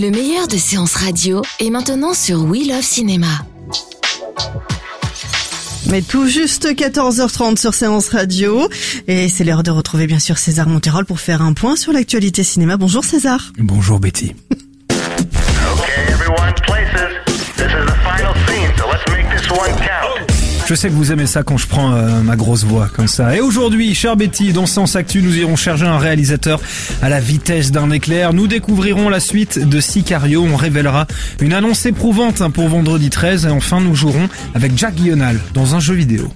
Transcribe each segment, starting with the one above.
Le meilleur de séances radio est maintenant sur We Love Cinéma. Mais tout juste 14h30 sur Séance Radio. Et c'est l'heure de retrouver bien sûr César Monterol pour faire un point sur l'actualité cinéma. Bonjour César. Bonjour Betty. Okay, everyone, places. This is the final scene, so let's make this one count. Je sais que vous aimez ça quand je prends euh, ma grosse voix comme ça. Et aujourd'hui, cher Betty, dans Sens Actu, nous irons chercher un réalisateur à la vitesse d'un éclair. Nous découvrirons la suite de Sicario. On révélera une annonce éprouvante hein, pour vendredi 13. Et enfin, nous jouerons avec Jack Gyllenhaal dans un jeu vidéo.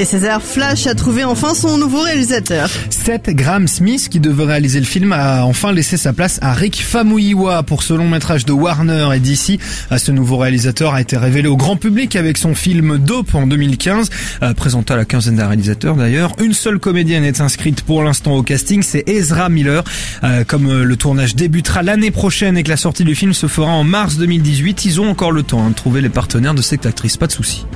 Et César Flash a trouvé enfin son nouveau réalisateur. Seth Graham Smith, qui devait réaliser le film, a enfin laissé sa place à Rick Famuyiwa pour ce long métrage de Warner et. Euh, Ce nouveau réalisateur a été révélé au grand public avec son film Dope en 2015, euh, présenté à la quinzaine des réalisateurs d'ailleurs. Une seule comédienne est inscrite pour l'instant au casting, c'est Ezra Miller. Euh, comme euh, le tournage débutera l'année prochaine et que la sortie du film se fera en mars 2018, ils ont encore le temps hein, de trouver les partenaires de cette actrice, pas de souci.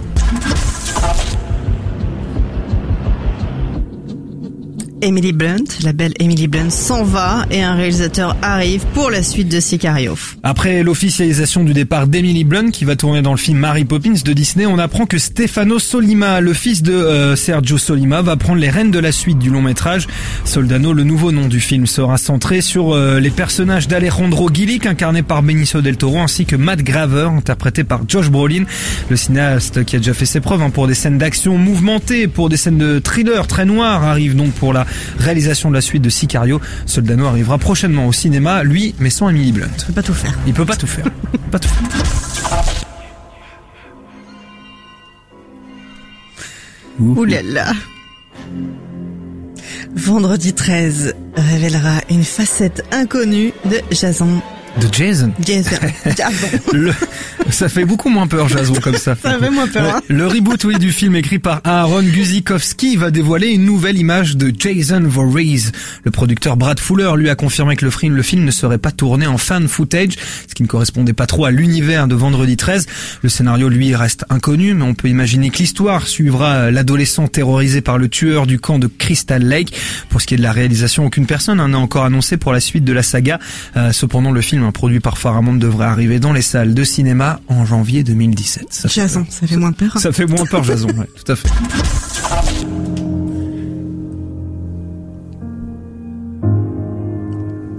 Emily Blunt, la belle Emily Blunt s'en va et un réalisateur arrive pour la suite de Sicario. Après l'officialisation du départ d'Emily Blunt, qui va tourner dans le film Mary Poppins de Disney, on apprend que Stefano Solima, le fils de euh, Sergio Solima, va prendre les rênes de la suite du long métrage. Soldano, le nouveau nom du film, sera centré sur euh, les personnages d'Alejandro Gilic, incarné par Benicio del Toro, ainsi que Matt Graver, interprété par Josh Brolin, le cinéaste qui a déjà fait ses preuves hein, pour des scènes d'action mouvementées, pour des scènes de thriller très noires, arrive donc pour la réalisation de la suite de Sicario. Soldano arrivera prochainement au cinéma, lui, mais sans Emily Blunt. Je peux pas tout faire. Il peut pas tout faire. Il peut pas tout faire. Ouh là là. Vendredi 13 révélera une facette inconnue de Jason. De Jason. Jason. Jason. Le- ça fait beaucoup moins peur, Jason, comme ça. Ça fait moins peur, hein. Le reboot, oui, du film écrit par Aaron Guzikowski va dévoiler une nouvelle image de Jason Voorhees. Le producteur Brad Fuller lui a confirmé que le film, le film ne serait pas tourné en fan footage, ce qui ne correspondait pas trop à l'univers de Vendredi 13. Le scénario, lui, reste inconnu, mais on peut imaginer que l'histoire suivra l'adolescent terrorisé par le tueur du camp de Crystal Lake. Pour ce qui est de la réalisation, aucune personne n'a encore annoncé pour la suite de la saga. Euh, cependant, le film, un produit par Paramount, devrait arriver dans les salles de cinéma en janvier 2017. Ça fait Jason, ça fait moins peur. ça fait moins peur, Jason, ouais, tout à fait.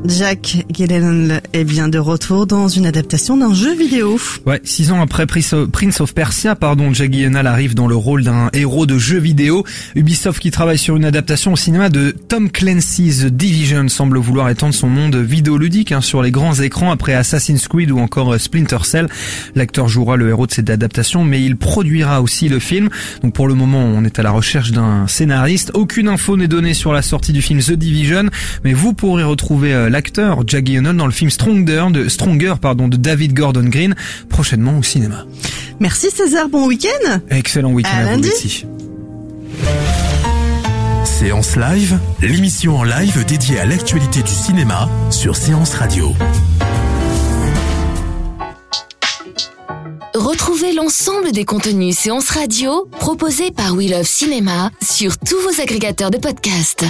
Jack Gyllenhaal est bien de retour dans une adaptation d'un jeu vidéo. Ouais, six ans après Prince of- Persia, pardon, Jack Gyllenhaal arrive dans le rôle d'un héros de jeu vidéo. Ubisoft qui travaille sur une adaptation au cinéma de Tom Clancy's The Division semble vouloir étendre son monde vidéoludique hein, sur les grands écrans après Assassin's Creed ou encore euh, Splinter Cell. L'acteur jouera le héros de cette adaptation, mais il produira aussi le film. Donc pour le moment, on est à la recherche d'un scénariste. Aucune info n'est donnée sur la sortie du film The Division, mais vous pourrez retrouver euh, l'acteur Jack Gyllenhaal dans le film Stronger de Stronger pardon de David Gordon Green prochainement au cinéma. Merci César, bon week-end. Excellent week-end À à, vous. Séance Live, l'émission en live dédiée à l'actualité du cinéma sur Séance Radio. Retrouvez l'ensemble des contenus séances radio proposés par We Love Cinéma sur tous vos agrégateurs de podcasts.